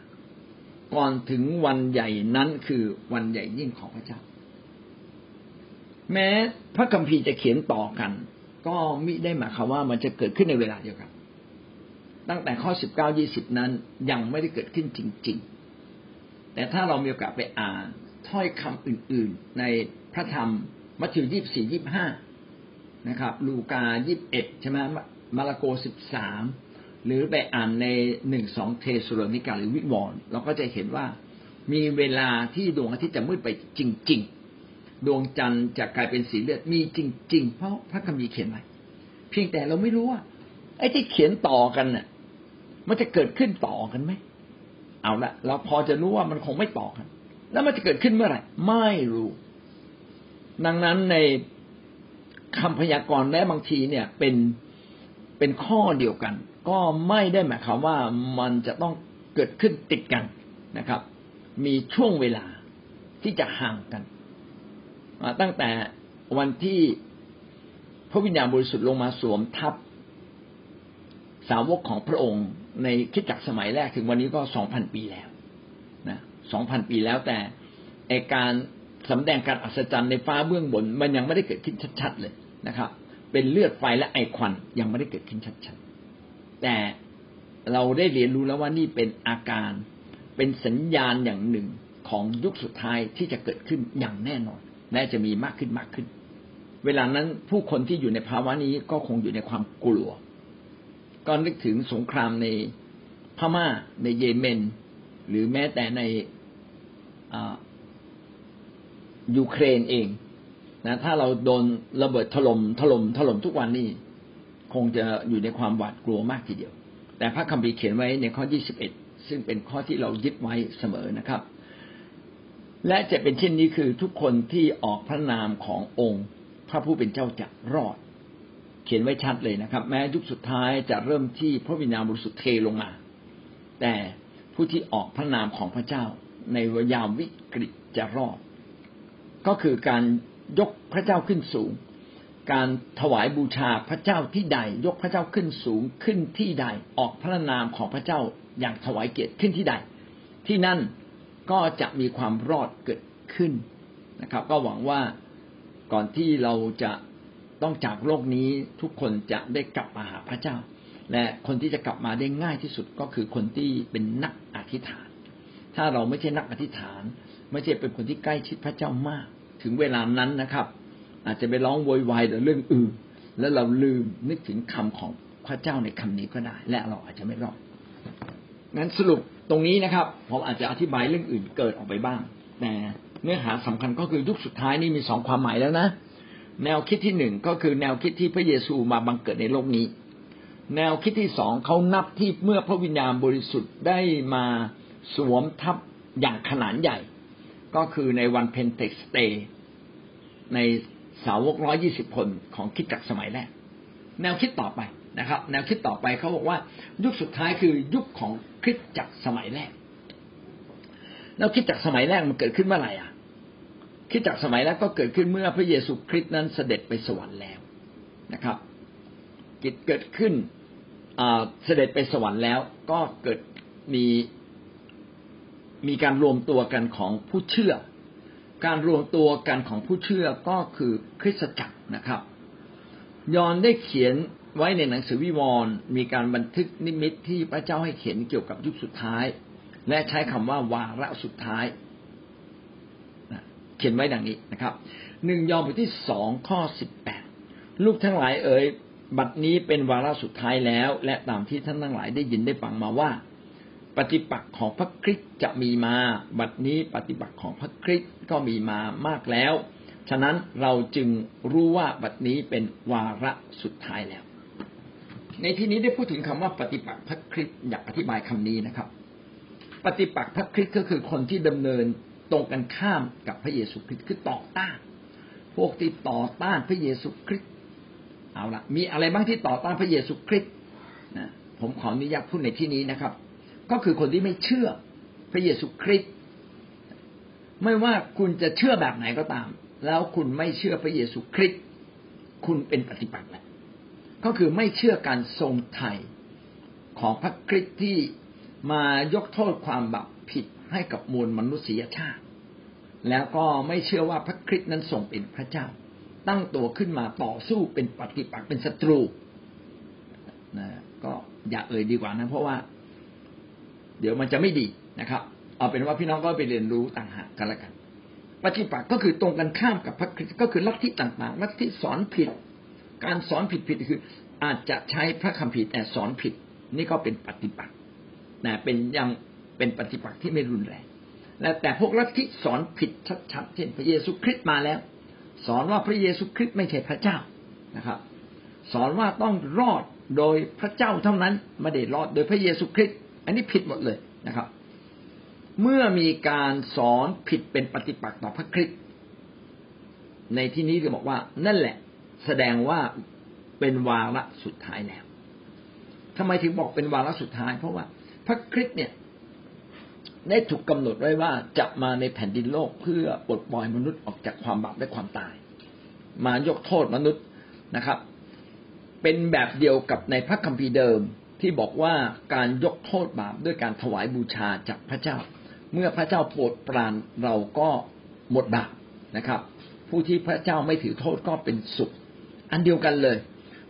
ก่อนถึงวันใหญ่นั้นคือวันใหญ่ยิ่งของพระเจ้า แม้พระคัมภีร์จะเขียนต่อกัน ก็มิได้หมายความว่ามันจะเกิดขึ้นในเวลาเดียวกัน ตั้งแต่ข้อสิบเก้ายี่สิบนั้นยังไม่ได้เกิดขึ้นจริง ๆ แต่ถ้าเรามีโอกาสไปอ่านถ้อยคำอื่น ๆ ในพระธรรม มัทธิวยี่สี่ยี่ห้านะครับ ลูกายี่บเอ็ดใช่ไหมมาระโกสิบสามหรือไปอ่านในหนึ่งสองเทสโลนิกาหรือวิวรณ์เราก็จะเห็นว่ามีเวลาที่ดวงอาทิตย์จะมืดไปจริง ๆ ดวงจันทร์จะกลายเป็นสีเลือดมีจริง ๆ เพราะพระคัมภีร์เขียนไว้เพียงแต่เราไม่รู้ว่า ไอ้ที่เขียนต่อกันน่ะ มันจะเกิดขึ้นต่อกันไหมเอาละเราพอจะรู้ว่ามันคงไม่ต่อกัน แล้วมันจะเกิดขึ้นเมื่อไหร่ไม่รู้ ดังนั้นในคำพยากรณ์แม้บางทีเนี่ยเป็นเป็นข้อเดียวกัน ก็ไม่ได้หมายความว่ามันจะต้องเกิดขึ้นติดกันนะครับ มีช่วงเวลาที่จะห่างกัน ตั้งแต่วันที่พระวิญญาณบริสุทธิ์ลงมาสวมทับสาวกของพระองค์ในคิดจักสมัยแรกถึงวันนี้ก็สองพันปีแล้วนะสองพันปีแล้วแต่ไอการ สำแดงการอัศจรรย์ในฟ้าเบื้องบน มันยังไม่ได้เกิดขึ้นชัดๆเลยนะครับ เป็นเลือดไฟและไอควันยังไม่ได้เกิดขึ้นชัดๆ แต่เราได้เรียนรู้แล้วว่านี่เป็นอาการ เป็นสัญญาณอย่างหนึ่งของยุคสุดท้ายที่จะเกิดขึ้นอย่างแน่นอน และจะมีมากขึ้นมากขึ้น เวลานั้นผู้คนที่อยู่ในภาวะนี้ก็คงอยู่ในความกลัว ก็นึกถึงสงครามในพม่าในเยเมน หรือแม้แต่ใน ยูเครนเองนะถ้าเราโดนระเบิดถลม่มถลม่มถล่มทุกวันนี้คงจะอยู่ในความหวาดกลัวมากทีเดียว แต่พระคัมภีร์เขียนไว้ในข้อที่สิบเอ็ดซึ่งเป็นข้อที่เรายึดไว้เสมอนะครับ และจะเป็นเช่นนี้คือทุกคนที่ออกพระนามขององค์ พระผู้เป็นเจ้าจะรอด เขียนไว้ชัดเลยนะครับ แม้ยุคสุดท้ายจะเริ่มที่พระวิญญาณบริสุทธิ์เทลงมา แต่ผู้ที่ออกพระนามของพระเจ้า ในยามวิกฤตจะรอด ก็คือการยกพระเจ้าขึ้นสูง การถวายบูชาพระเจ้าที่ใด ยกพระเจ้าขึ้นสูงขึ้นที่ใดออกพระนามของพระเจ้าอย่างถวายเกียรติขึ้นที่ใด ที่นั่นก็จะมีความรอดเกิดขึ้นนะครับ ก็หวังว่าก่อนที่เราจะต้องจากโลกนี้ทุกคนจะได้กลับมาหาพระเจ้า และคนที่จะกลับมาได้ง่ายที่สุดก็คือคนที่เป็นนักอธิษฐาน ถ้าเราไม่ใช่นักอธิษฐาน ไม่ใช่เป็นคนที่ใกล้ชิดพระเจ้ามาก ถึงเวลานั้นนะครับ อาจจะไปร้องโวยวายแต่เรื่องอื่น แล้วเราลืมนึกถึงคำของพระเจ้าในคำนี้ก็ได้ และเราอาจจะไม่รอดงั้นสรุปตรงนี้นะครับผมอาจจะอธิบายเรื่องอื่นเกิดออกไปบ้าง แต่เนื้อหาสำคัญก็คือยุคสุดท้ายนี่มีสองความหมายแล้วนะ แนวคิดที่หนึ่งก็คือแนวคิดที่พระเยซูมาบังเกิดในโลกนี้ แนวคิดที่สองเขานับที่เมื่อพระวิญญาณบริสุทธิ์ได้มาสวมทับอย่างขนาดใหญ่ ก็คือในวันเพนเทคสเตในสาวกร้อยี่สิบคนของคิดจักสมัยแรก แนวคิดต่อไปนะครับ แนวคิดต่อไปเขาบอกว่า ยุคสุดท้ายคือยุคของคริสตจักรสมัยแรก แล้วคิดจักสมัยแรกมันเกิดขึ้นเมื่อไหร่อะ คิดจากสมัยแรกก็เกิดขึ้นเมื่อพระเยซูคริสต์นั้นเสด็จไปสวรรค์แล้วนะครับกิจเกิดขึ้นเสด็จไปสวรรค์แล้วก็เกิดมี มีการรวมตัวกันของผู้เชื่อ การรวมตัวกันของผู้เชื่อก็คือคริสตจักรนะครับ ยอนได้เขียนไว้ในหนังสือวิวรณ์มีการบันทึกนิมิตที่พระเจ้าให้เขียนเกี่ยวกับยุคสุดท้าย และใช้คำว่าวาระสุดท้ายเขียนไว้ดังนี้นะครับหนึ่งยอห์นบทที่สองข้อสิบแปดลูกทั้งหลายเอ๋ยบัดนี้เป็นวาระสุดท้ายแล้ว และตามที่ท่านทั้งหลายได้ยินได้ฟังมาว่า ปฏิปักษ์ของพระคริสต์จะมีมา บัดนี้ปฏิปักษ์ของพระคริสต์ก็มีมามากแล้ว ฉะนั้นเราจึงรู้ว่าบัดนี้เป็นวาระสุดท้ายแล้ว ในที่นี้ได้พูดถึงคำว่าปฏิปักษ์พระคริสต์อยากอธิบายคำนี้นะครับ ปฏิปักษ์พระคริสต์ก็คือคนที่ดำเนินตรงกันข้ามกับพระเยซูคริสต์คือต่อต้าน พวกที่ต่อต้านพระเยซูคริสต์เอาละมีอะไรบ้างที่ต่อต้านพระเยซูคริสต์นะผมขออนุญาตพูดในที่นี้นะครับ ก็คือคนที่ไม่เชื่อพระเยซูคริสต์ไม่ว่าคุณจะเชื่อแบบไหนก็ตาม แล้วคุณไม่เชื่อพระเยซูคริสต์คุณเป็นปฏิปักษ์แหละก็คือไม่เชื่อการทรงไถ่ของพระคริสต์ที่มายกโทษความบาปผิดให้กับมวลมนุษยชาติ แล้วก็ไม่เชื่อว่าพระคริสต์นั้นทรงเป็นพระเจ้า ตั้งตัวขึ้นมาต่อสู้เป็นปฏิปักษ์เป็นศัตรูนะก็อย่าเอ่ยดีกว่านะเพราะว่า เดี๋ยวมันจะไม่ดีนะครับ เอาเป็นว่าพี่น้องก็ไปเรียนรู้ต่างหากกันละกันปฏิปักษ์ก็คือตรงกันข้ามกับพระคริสต์ก็คือลัทธิต่างๆลัทธิสอนผิด การสอนผิดๆคือ อาจจะใช้พระคัมภีร์แต่สอนผิด นี่ก็เป็นปฏิปักษ์แต่เป็นยังเป็นปฏิปักษ์ที่ไม่รุนแรงและแต่พวกลัทธิสอนผิดชัดๆเช่นพระเยซูคริสต์มาแล้ว สอนว่าพระเยซูคริสต์ไม่ใช่พระเจ้านะครับ สอนว่าต้องรอดโดยพระเจ้าเท่านั้นไม่ได้รอดโดยพระเยซูคริสต์ อันนี้ผิดหมดเลยนะครับ เมื่อมีการสอนผิดเป็นปฏิปักษ์ต่อพระคริสต์ในที่นี้จะบอกว่า นั่นแหละแสดงว่าเป็นวาระสุดท้ายแล้วทำไมถึงบอกเป็นวาระสุดท้าย เพราะว่า พระคริสต์เนี่ย ได้ถูกกำหนดไว้ว่าจะมาในแผ่นดินโลกเพื่อปลดปล่อยมนุษย์ออกจากความบาปและความตาย มายกโทษมนุษย์นะครับ เป็นแบบเดียวกับในพระคัมภีร์เดิม ที่บอกว่าการยกโทษบาปด้วยการถวายบูชาจากพระเจ้า เมื่อพระเจ้าโปรดปรานเราก็หมดบาปนะครับ ผู้ที่พระเจ้าไม่ถือโทษก็เป็นสุข อันเดียวกันเลย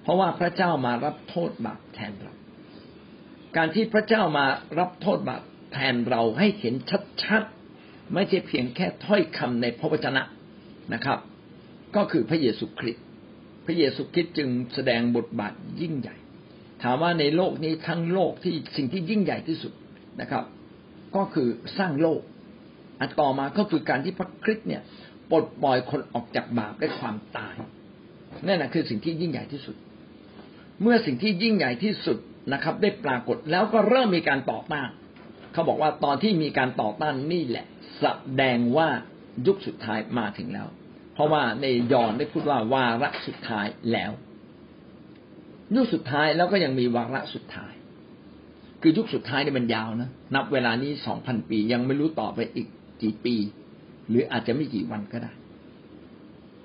เพราะว่าพระเจ้ามารับโทษบาปแทนเรา การที่พระเจ้ามารับโทษบาปแทนเราให้เห็นชัดๆไม่ใช่เพียงแค่ถ้อยคำในพระวจนะนะครับ ก็คือพระเยซูคริสต์พระเยซูคริสต์จึงแสดงบทบาทยิ่งใหญ่ ถามว่าในโลกนี้ทั้งโลกที่สิ่งที่ยิ่งใหญ่ที่สุดนะครับ ก็คือสร้างโลก อันต่อมาก็คือการที่พระคริสต์เนี่ยปลดปล่อยคนออกจากบาปและความตายนั่นแหะคือสิ่งที่ยิ่งใหญ่ที่สุด เมื่อสิ่งที่ยิ่งใหญ่ที่สุดนะครับ ได้ปรากฏแล้วก็เริ่มมีการต่อต้านเขาบอกว่าตอนที่มีการต่อต้านนี่แหละแสดงว่ายุคสุดท้ายมาถึงแล้ว เพราะว่าในยอห์นได้พูดว่าวาระสุดท้ายแล้ว ยุคสุดท้ายแล้วก็ยังมีวาระสุดท้าย คือยุคสุดท้ายนี่มันยาวนะนับเวลานี้สองพันปียังไม่รู้ต่อไปอีกกี่ปี หรืออาจจะไม่กี่วันก็ได้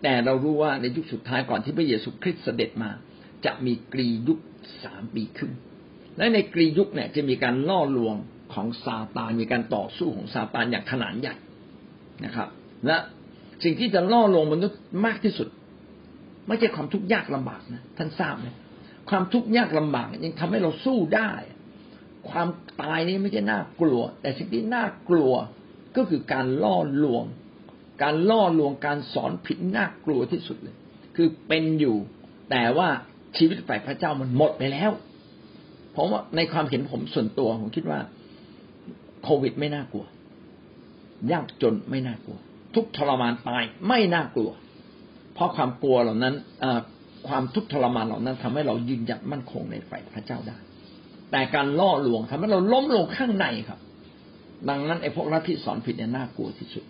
แต่เรารู้ว่าในยุคสุดท้ายก่อนที่พระเยซูคริสต์เสด็จมา จะมีกรียุคสามปีครึ่งและในกรียุคเนี่ยจะมีการล่อลวงของซาตานมีการต่อสู้ของซาตานอย่างขนาดใหญ่นะครับ และสิ่งที่จะล่อลวงมนุษย์มากที่สุด ไม่ใช่ความทุกข์ยากลำบากนะท่านทราบไหม ความทุกข์ยากลำบากยังทำให้เราสู้ได้ ความตายนี้ไม่ใช่น่ากลัว แต่สิ่งที่น่ากลัวก็คือการล่อลวง การล่อลวงการสอนผิดน่ากลัวที่สุดเลย คือเป็นอยู่ แต่ว่าชีวิตฝ่ายพระเจ้ามันหมดไปแล้วเพราะว่าในความเห็นผมส่วนตัวผมคิดว่าโควิดไม่น่ากลัว ยากจนไม่น่ากลัว ทุกทรมานตายไม่น่ากลัว เพราะความกลัวเหล่านั้น ความทุกข์ทรมานเหล่านั้นทำให้เรายืนหยัดมั่นคงในฝ่ายพระเจ้าได้ แต่การล่อลวงทำให้เราล้มลงข้างในครับ ดังนั้นไอ้พวกลัทธิสอนผิดเนี่ยน่ากลัวที่สุด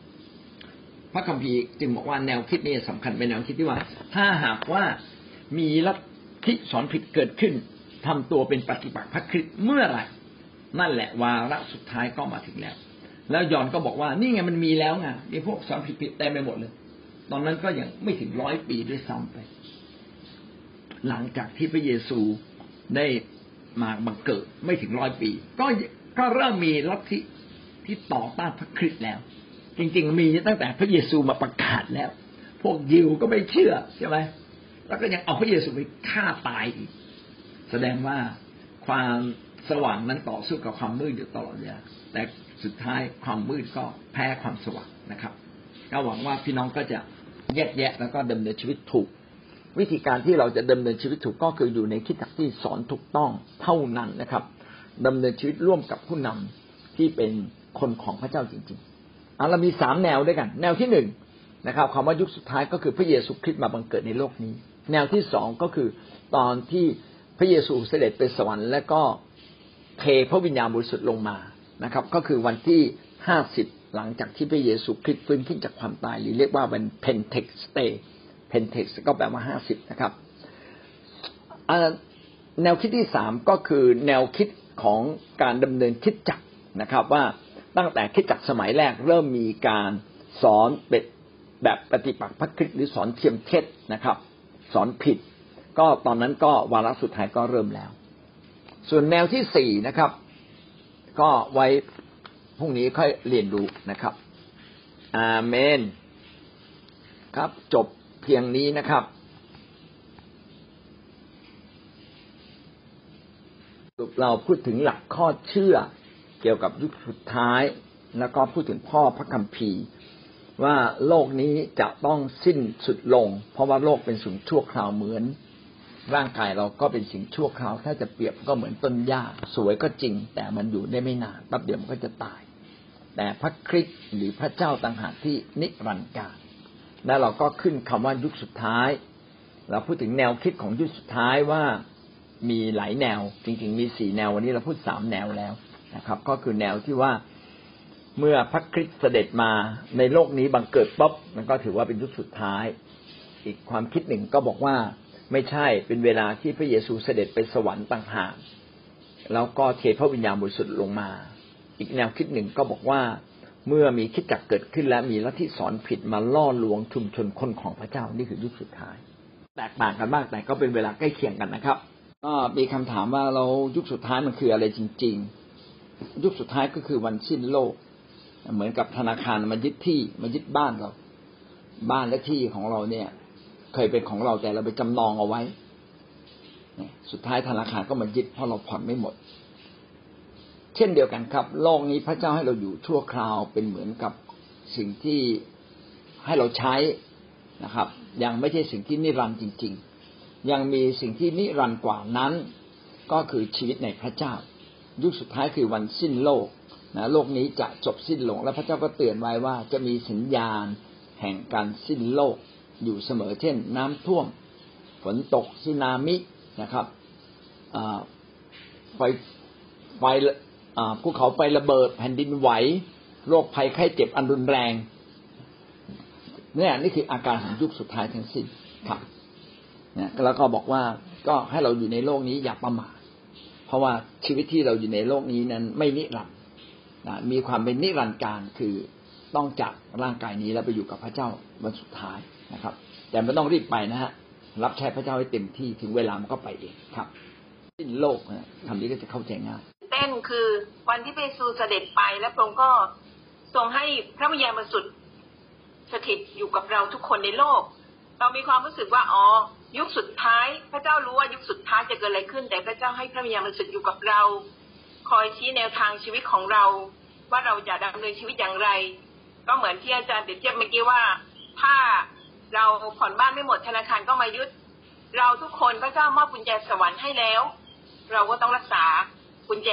พระคัมภีร์จึงบอกว่าแนวคิดนี้สำคัญเป็นแนวคิดที่ว่า ถ้าหากว่ามีลัทธิสอนผิดเกิดขึ้นทำตัวเป็นปฏิปักษ์พระคริสต์เมื่อไหร่นั่นแหละวาระสุดท้ายก็มาถึงแล้ว แล้วยอนก็บอกว่านี่ไงมันมีแล้วไงมีพวกสอนผิดๆเต็มไปหมดเลย ตอนนั้นก็ยังไม่ถึงร้อยปีด้วยซ้ำไป หลังจากที่พระเยซูได้มาบังเกิดไม่ถึงร้อยปี ก็ก็เริ่มมีลัทธิที่ต่อต้านพระคริสต์แล้ว จริงๆ มีตั้งแต่พระเยซูมาประกาศแล้ว พวกยิวก็ไม่เชื่อใช่ไหมแล้วก็ยังเอาพระเยซูไปฆ่าตายอีก แสดงว่าความสว่างนั้นต่อสู้กับความมืดอยู่ตลอดเวลาแต่สุดท้ายความมืดก็แพ้ความสว่างนะครับก็หวังว่าพี่น้องก็จะแยกแยะแล้วก็ดำเนินชีวิตถูก วิธีการที่เราจะดำเนินชีวิตถูกก็คืออยู่ในคิดจักที่สอนถูกต้องเท่านั้นนะครับดำเนินชีวิตร่วมกับผู้นที่เป็นคนของพระเจ้าจริงๆอะเรามีสามแนวด้วยกัน แนวที่หนึ่งนะครับคำว่ายุคสุดท้ายก็คือพระเยซูคริสต์มาบังเกิดในโลกนี้ แนวที่สองก็คือตอนที่พระเยซูเสด็จไปสวรรค์และก็เทพระวิญญาณบริสุทธิ์ลงมานะครับ ก็คือวันที่ห้าสิบหลังจากที่พระเยซูคริสต์ฟื้นขึ้นจากความตายหรือเรียกว่าเป็นเพนเทคอสเต เพนเทคก็แปลว่าห้าสิบนะครับแนวคิดที่สามก็คือแนวคิดของการดำเนินคริสตจักรนะครับ ว่าตั้งแต่คริสตจักรสมัยแรกเริ่มมีการสอนแบบแบบปฏิปักษ์พระคริสต์หรือสอนเทียมเท็จนะครับ สอนผิด ก็ตอนนั้นก็วาระสุดท้ายก็เริ่มแล้ว ส่วนแนวที่สี่นะครับ ก็ไว้พรุ่งนี้ค่อยเรียนรู้นะครับ อาเมน ครับจบ พียงนี้นะครับเราพูดถึงหลักข้อเชื่อเกี่ยวกับยุคสุดท้าย แล้วก็พูดถึงพ่อพระคัมภีร์ ว่าโลกนี้จะต้องสิ้นสุดลง เพราะว่าโลกเป็นสิ่งชั่วคราวเหมือน ร่างกายเราก็เป็นสิ่งชั่วคราว ถ้าจะเปรียบก็เหมือนต้นหญ้าสวยก็จริง แต่มันอยู่ได้ไม่นานแป๊บเดียวมันก็จะตาย แต่พระคริสต์หรือพระเจ้าต่างหากที่นิรันดร์การ และเราก็ขึ้นคำว่ายุคสุดท้าย เราพูดถึงแนวคิดของยุคสุดท้ายว่ามีหลายแนว จริง ๆ มีสี่แนววันนี้เราพูดสามแนวแล้วนะครับ ก็คือแนวที่ว่าเมื่อพระคริสต์เสด็จมาในโลกนี้บังเกิดป๊บมันก็ถือว่าเป็นยุคสุดท้าย อีกความคิดหนึ่งก็บอกว่าไม่ใช่เป็นเวลาที่พระเยซูเสด็จไปสวรรค์ต่างหากแล้วก็เทพระวิญญาณบริสุทธิ์ลงมา อีกแนวคิดหนึ่งก็บอกว่า เมื่อมีคิดจักเกิดขึ้นแล้วมีลัทธิสอนผิดมาล่อลวงชุมชนคนของพระเจ้านี่คือยุคสุดท้าย แตกต่างกันมากแต่ก็เป็นเวลาใกล้เคียงกันนะครับก็มีคำถามว่าเรายุคสุดท้ายมันคืออะไรจริง ๆ ยุคสุดท้ายก็คือวันสิ้นโลก เหมือนกับธนาคารมายึดที่มายึดบ้านเรา บ้านและที่ของเราเนี่ย เคยเป็นของเราแต่เราไปจำนองเอาไว้ สุดท้ายธนาคารก็มายึดเพราะเราผ่อนไม่หมด เช่นเดียวกันครับ โลกนี้พระเจ้าให้เราอยู่ชั่วคราวเป็นเหมือนกับสิ่งที่ให้เราใช้นะครับ ยังไม่ใช่สิ่งที่นิรันดร์จริง ๆ ยังมีสิ่งที่นิรันดร์กว่านั้น ก็คือชีวิตในพระเจ้า ยุคสุดท้ายคือวันสิ้นโลกนะโลกนี้จะจบสิ้นลง และพระเจ้าก็เตือนไว้ว่าจะมีสัญญาณแห่งการสิ้นโลกอยู่เสมอ เช่น น้ำท่วม ฝนตกสึนามินะครับไฟไฟ ภูเขาไฟระเบิดแผ่นดินไหวโรคภัยไข้เจ็บอันรุนแรงเนี่ยนี่คืออาการของยุคสุดท้ายทั้งสิ้นครับเนะแล้วก็บอกว่าก็ให้เราอยู่ในโลกนี้อย่าประมาทเพราะว่าชีวิตที่เราอยู่ในโลกนี้นั้นไม่นิรันดร์นะมีความเป็นนิรันดร์การคือต้องจากร่างกายนี้แล้วไปอยู่กับพระเจ้าวันสุดท้ายนะครับ แต่ไม่ต้องรีบไปนะฮะรับใช้พระเจ้าให้เต็มที่ถึงเวลามันก็ไปเองครับสิ้นโลกนะคำนี้ก็จะเข้าใจง่าย
เต้นคือวันที่เปซูเสด็จไปแล้วพระองค์ก็ทรงให้พระวิญญาณบริสุทธิ์สถิตอยู่กับเราทุกคนในโลก เรามีความรู้สึกว่าอ๋อยุคสุดท้าย พระเจ้ารู้ว่ายุคสุดท้ายจะเกิดอะไรขึ้น แต่พระเจ้าให้พระวิญญาณบริสุทธิ์อยู่กับเรา คอยชี้แนวทางชีวิตของเรา ว่าเราจะดำเนินชีวิตอย่างไร ก็เหมือนที่อาจารย์เด็ดเทียบเมื่อกี้ว่า ถ้าเราผ่อนบ้านไม่หมดธนาคารก็มายึดเราทุกคนพระเจ้ามอบกุญแจสวรรค์ให้แล้ว เราก็ต้องรักษา กุญแจ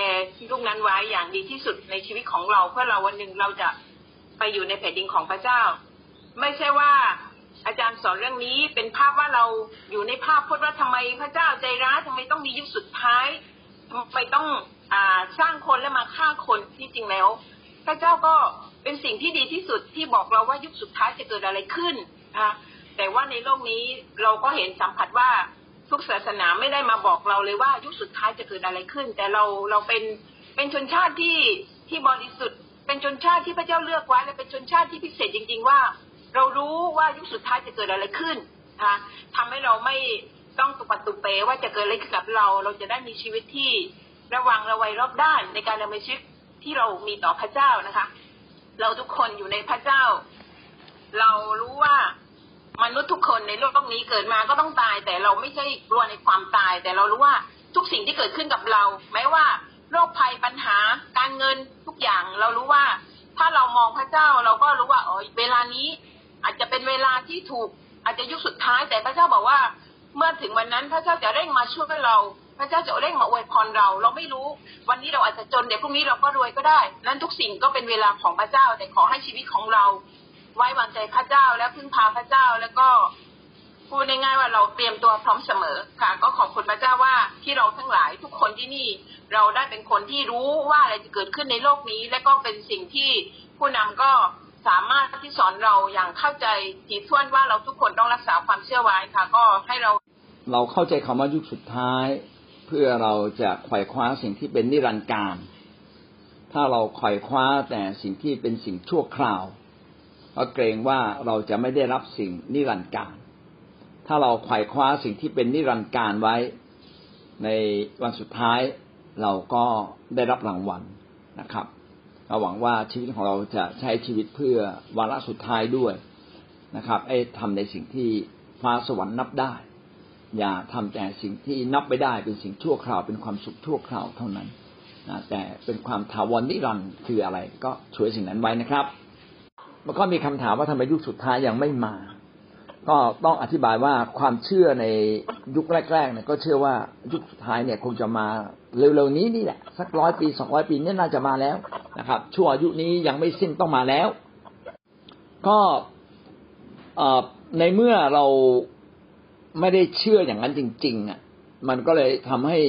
ลูกนั้นไว้อย่างดีที่สุดในชีวิตของเรา เพื่อเราวันหนึ่งเราจะไปอยู่ในแผ่นดินของพระเจ้า ไม่ใช่ว่าอาจารย์สอนเรื่องนี้เป็นภาพว่าเราอยู่ในภาพพจน์ว่าทำไมพระเจ้าใจร้ายทำไมต้องมียุคสุดท้ายทำไมต้องอ่าสร้างคนแล้วมาฆ่าคนที่จริงแล้ว พระเจ้าก็เป็นสิ่งที่ดีที่สุดที่บอกเราว่ายุคสุดท้ายจะเกิดอะไรขึ้นนะแต่ว่าในโลกนี้เราก็เห็นสัมผัสว่า ทุกศาสนาไม่ได้มาบอกเราเลยว่ายุคสุดท้ายจะเกิดอะไรขึ้น แต่เราเราเป็นเป็นชนชาติที่ที่บริสุทธิ์ เป็นชนชาติที่พระเจ้าเลือกไว้และเป็นชนชาติที่พิเศษจริง ๆ ว่า เรารู้ว่ายุคสุดท้ายจะเกิดอะไรขึ้นนะคะทำให้เราไม่ต้องตุปัตตุเปว่าจะเกิดอะไรขึ้นกับเรา เราจะได้มีชีวิตที่ระวังระวัยรอบด้านในการดำเนินชีวิตที่เรามีต่อพระเจ้านะคะ เราทุกคนอยู่ในพระเจ้า เรารู้ว่า มนุษย์ทุกคนในโลกนี้เกิดมาก็ต้องตาย แต่เราไม่ใช่กลัวในความตาย แต่เรารู้ว่าทุกสิ่งที่เกิดขึ้นกับเรา แม้ว่าโรคภัยปัญหาการเงินทุกอย่างเรารู้ว่า ถ้าเรามองพระเจ้าเราก็รู้ว่าอ๋อเวลานี้อาจจะเป็นเวลาที่ถูก อาจจะยุคสุดท้ายแต่พระเจ้าบอกว่า เมื่อถึงวันนั้นพระเจ้าจะเร่งมาช่วยเรา พระเจ้าจะเร่งมาอวยพรเรา เราไม่รู้ วันนี้เราอาจจะจนเดี๋ยวพรุ่งนี้เราก็รวยก็ได้ นั้นทุกสิ่งก็เป็นเวลาของพระเจ้าแต่ขอให้ชีวิตของเรา ไว้วางใจพระเจ้าและพึ่งพาพระเจ้าแล้วก็พูดง่ายๆว่าเราเตรียมตัวพร้อมเสมอค่ะ ก็ขอบคุณพระเจ้าว่าที่เราทั้งหลายทุกคนที่นี่เราได้เป็นคนที่รู้ว่าอะไรจะเกิดขึ้นในโลกนี้ และก็เป็นสิ่งที่ผู้นำก็สามารถที่สอนเราอย่างเข้าใจถี่ถ้วนว่าเราทุกคนต้องรักษาความเชื่อไว้ค่ะ ก็ให้เรา
เราเข้าใจคำว่ายุคสุดท้าย เพื่อเราจะไขว่คว้าสิ่งที่เป็นนิรันดร์การ ถ้าเราไขว่คว้าแต่สิ่งที่เป็นสิ่งชั่วคราว ก็เกรงว่าเราจะไม่ได้รับสิ่งนิรันดร์การ ถ้าเราไขว่คว้าสิ่งที่เป็นนิรันดร์การไว้ ในวันสุดท้ายเราก็ได้รับรางวัลนะครับเราหวังว่าชีวิตของเราจะใช้ชีวิตเพื่อวาระสุดท้ายด้วยนะครับไอ้ทำในสิ่งที่ฟ้าสวรรค์นับได้ อย่าทำแต่สิ่งที่นับไม่ได้เป็นสิ่งชั่วคราวเป็นความสุขชั่วคราวเท่านั้นนะแต่เป็นความถาวรนิรันดร์คืออะไร ก็ช่วยสิ่งนั้นไว้นะครับ มันก็มีคำถามว่าทำไมยุคสุดท้ายยังไม่มา ก็ต้องอธิบายว่าความเชื่อในยุคแรกๆเนี่ยก็เชื่อว่ายุคสุดท้ายเนี่ยคงจะมาเร็วๆนี้นี่แหละ สักร้อยปีสองร้อยปีนี่น่าจะมาแล้วนะครับ ชั่วอายุนี้ยังไม่สิ้นต้องมาแล้ว ก็ในเมื่อเราไม่ได้เชื่ออย่างนั้นจริง ๆ อะ มันก็เลยทำให้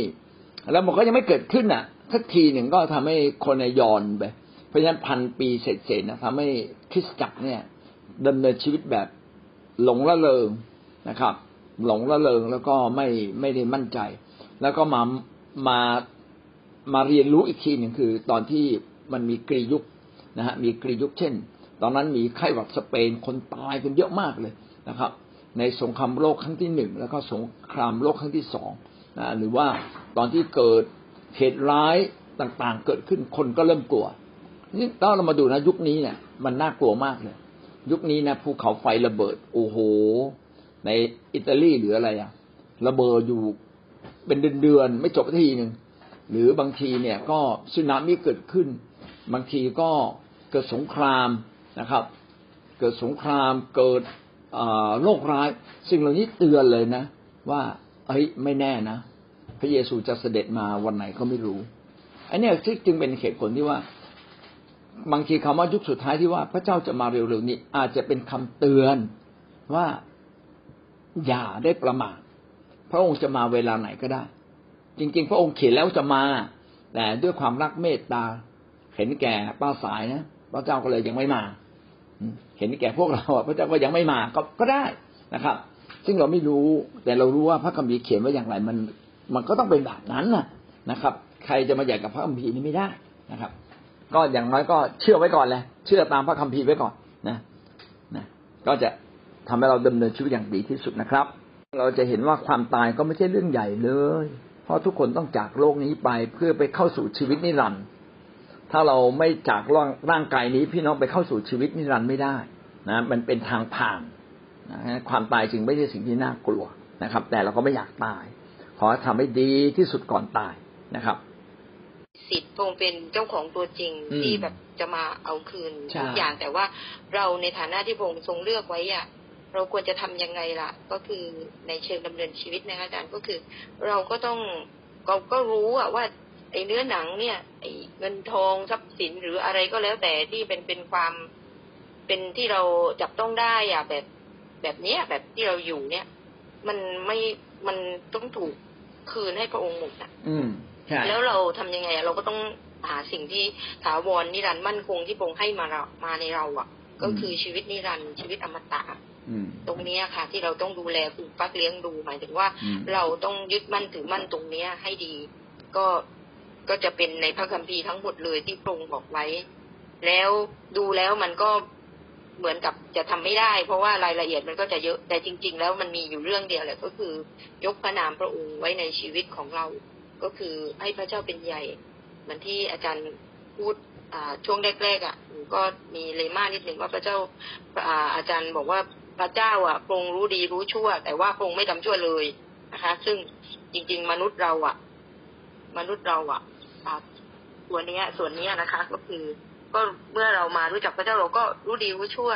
แล้วมันก็ยังไม่เกิดขึ้นอะสักทีหนึ่งก็ทำให้คนในยอนไป เพราะฉะนั้นพันปีเสร็จๆนะทำให้คริสตจักรเนี่ยดำเนินชีวิตแบบหลงละเลงนะครับ หลงละเลงแล้วก็ไม่ไม่ได้มั่นใจ แล้วก็มามามาเรียนรู้อีกทีหนึ่งคือ ตอนที่มันมีกรียุคนะฮะมีกรียุคเช่น ตอนนั้นมีไข้หวัดสเปนคนตายกันเยอะมากเลยนะครับ ในสงครามโลกครั้งที่หนึ่งแล้วก็สงครามโลกครั้งที่สองนะหรือว่าตอนที่เกิดเหตุร้ายต่างๆ เกิดขึ้นคนก็เริ่มกลัว นี่ถ้าเรามาดูนะยุคนี้เนี่ย มันน่ากลัวมากเลย ยุคนี้นะภูเขาไฟระเบิด โอ้โห ในอิตาลีหรืออะไรอะระเบิดอยู่เป็นเดือนๆไม่จบทีหนึ่งหรือบางทีเนี่ยก็สึนามิเกิดขึ้น บางทีก็เกิดสงครามนะครับ เกิดสงครามเกิดโรคร้าย สิ่งเหล่านี้เตือนเลยนะ ว่าเฮ้ยไม่แน่นะ พระเยซูจะเสด็จมาวันไหนก็ไม่รู้อันนี้จึงเป็นเหตุผลที่ว่า บางทีคำว่ายุคสุดท้ายที่ว่าพระเจ้าจะมาเร็วๆนี้ อาจจะเป็นคำเตือนว่าอย่าได้ประมาทพระองค์จะมาเวลาไหนก็ได้ จริง ๆ พระองค์เขียนแล้วจะมา แต่ด้วยความรักเมตตา เห็นแก่ป้าสายนะพระเจ้าก็เลยยังไม่มาเห็นแก่พวกเราพระเจ้าก็ยังไม่มาก็ก็ได้นะครับ ซึ่งเราไม่รู้ แต่เรารู้ว่าพระคัมภีร์เขียนไว้อย่างไร มัน มันก็ต้องเป็นแบบนั้นนะนะครับ ใครจะมาใหญ่กับพระคัมภีร์นี้ไม่ได้นะครับ ก็อย่างน้อยก็เชื่อไว้ก่อนเลยเชื่อตามพระคัมภีร์ไว้ก่อนนะนะ ก็จะทำให้เราดำเนินชีวิตอย่างดีที่สุดนะครับ เราจะเห็นว่าความตายก็ไม่ใช่เรื่องใหญ่เลย เพราะทุกคนต้องจากโลกนี้ไปเพื่อไปเข้าสู่ชีวิตนิรันดร์ถ้าเราไม่จากร่างร่างกายนี้ พี่น้องไปเข้าสู่ชีวิตนิรันดร์ไม่ได้นะ มันเป็นทางผ่านนะความตายจึงไม่ใช่สิ่งที่น่ากลัวนะครับ แต่เราก็ไม่อยากตาย ขอทำให้ดีที่สุดก่อนตายนะครับ
สิทธิ์พงเป็นเจ้าของตัวจริงที่แบบจะมาเอาคืนทุกอย่างแต่ว่าเราในฐานะที่พงทรงเลือกไว้อะเราควรจะทํำยังไงล่ะ ก็คือในเชิงดำเนินชีวิตนะคะอาจารย์ก็คือ เราก็ต้องเราก็รู้อะว่าไอ้เนื้อหนังเนี่ยไอ้เงินทองทรัพย์สินหรืออะไรก็แล้วแต่ที่เป็นเป็นความเป็นที่เราจับต้องได้อะแบบแบบเนี้ยแบบที่เราอยู่เนี่ย มันไม่มันต้องถูกคืนให้พระองค์หมดอะ แล้วเราทำยังไงเราก็ต้องหาสิ่งที่ถาวรนิรันดร์มั่นคงที่พงให้มาเรามาในเราอะ ก็คือชีวิตนิรันดร์ชีวิตอมตะตรงนี้ค่ะ ที่เราต้องดูแลปลูกฟักเลี้ยงดูหมายถึงว่า เราต้องยึดมั่นถือมั่นตรงเนี้ยให้ดี ก็ก็จะเป็นในพระคัมภีร์ทั้งหมดเลยที่พระองค์บอกไว้ แล้วดูแล้วมันก็เหมือนกับจะทำไม่ได้ เพราะว่ารายละเอียดมันก็จะเยอะแต่จริง ๆ แล้วมันมีอยู่เรื่องเดียวแหละก็คือยกพระนามพระองค์ไว้ในชีวิตของเรา ก็คือให้พระเจ้าเป็นใหญ่เหมือนที่อาจารย์พูดช่วงแรกๆอะก็มีเลยมานิดหนึ่งว่าพระเจ้าอาจารย์บอกว่าพระเจ้าอะพงรู้ดีรู้ชั่ว แต่ว่าพงไม่ทำชั่วเลยนะคะ ซึ่งจริง ๆ มนุษย์เราอะ มนุษย์เราอะส่วนนี้ส่วนนี้นะคะ ก็คือก็เมื่อเรามารู้จักพระเจ้าเราก็รู้ดีรู้ชั่ว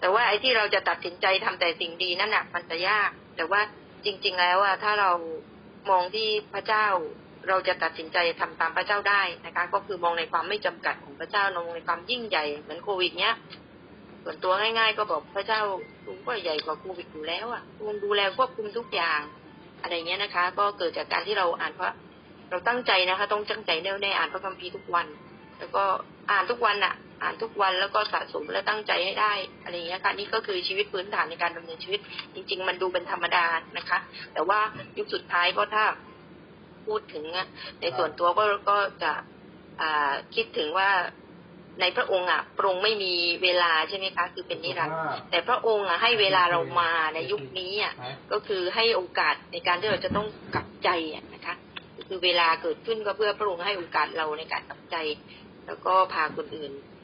แต่ว่าไอ้ที่เราจะตัดสินใจทำแต่สิ่งดีนั่นน่ะมันจะยาก แต่ว่าจริง ๆ แล้วอะถ้าเรา มองที่พระเจ้าเราจะตัดสินใจทำตามพระเจ้าได้นะคะ ก็คือมองในความไม่จำกัดของพระเจ้ามองในความยิ่งใหญ่เหมือนโควิด เนี้ยส่วนตัวง่าย ๆ ก็บอกพระเจ้าลุงก็ใหญ่กว่าโควิดอยู่แล้วอะลุงดูแลควบคุมทุกอย่าง อะไรเงี้ยนะคะ ก็เกิดจากการที่เราอ่านพระเราตั้งใจนะคะ ต้องตั้งใจแน่วแน่อ่านพระคัมภีร์ทุกวัน แล้วก็อ่านทุกวันอะ อ่านทุกวันแล้วก็สะสมและตั้งใจให้ได้อะไรเงี้ยค่ะนี่ก็คือชีวิตพื้นฐานในการดำเนินชีวิต จริง ๆ มันดูเป็นธรรมดานะคะ แต่ว่ายุคสุดท้ายก็ถ้าพูดถึงในส่วนตัวก็ก็จะคิดถึงว่าในพระองค์อะพระองค์ไม่มีเวลาใช่ไหมคะ คือเป็นนิรันดร์แต่พระองค์อะให้เวลาเรามาในยุคนี้อะก็คือให้โอกาสในการที่เราจะต้องกลับใจนะคะ คือเวลาเกิดขึ้นก็เพื่อพระองค์ให้โอกาสเราในการกลับใจ แล้วก็พาคนอื่นกลับ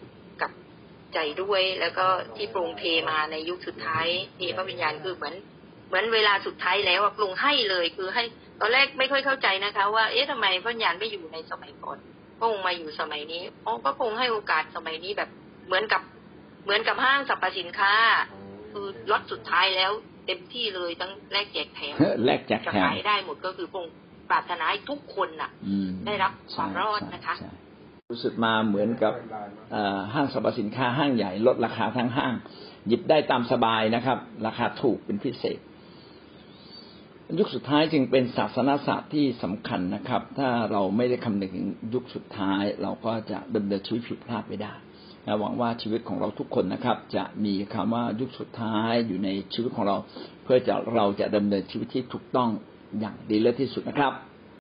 ใจด้วย แล้วก็ที่ปรุงเทมาในยุคสุดท้ายเทพระวิญญาณคือเหมือน เหมือนเวลาสุดท้ายแล้วปรุงให้เลยคือให้ตอนแรกไม่ค่อยเข้าใจนะคะ ว่าเอ๊ะทำไมพระวิญญาณไม่อยู่ในสมัยก่อนพระองค์มาอยู่สมัยนี้อ๋อพระองค์ให้โอกาสสมัยนี้แบบ เหมือนกับเหมือนกับห้างสรรพสินค้า คือรถสุดท้ายแล้ว เต็มที่เลยทั้งแลกแจกแถม
แลกแจกแถม
ขายได้หมดก็คือพระองค์ปรารถนาให้ทุกคนน่ะ ได้รับความรอดนะคะ
รู้สึกมาเหมือนกับห้างสรรพสินค้าห้างใหญ่ลดราคาทั้งห้าง หยิบได้ตามสบายนะครับ ราคาถูกเป็นพิเศษ ยุคสุดท้ายจึงเป็นศาสนาศาสตร์ที่สำคัญนะครับ ถ้าเราไม่ได้คำนึงถึงยุคสุดท้าย เราก็จะดำเนินชีวิตผิดพลาดไปได้หวังว่าชีวิตของเราทุกคนนะครับ จะมีคำว่ายุคสุดท้ายอยู่ในชีวิตของเรา เพื่อจะเราจะดำเนินชีวิตที่ถูกต้องอย่างดีเลิศที่สุดนะครับ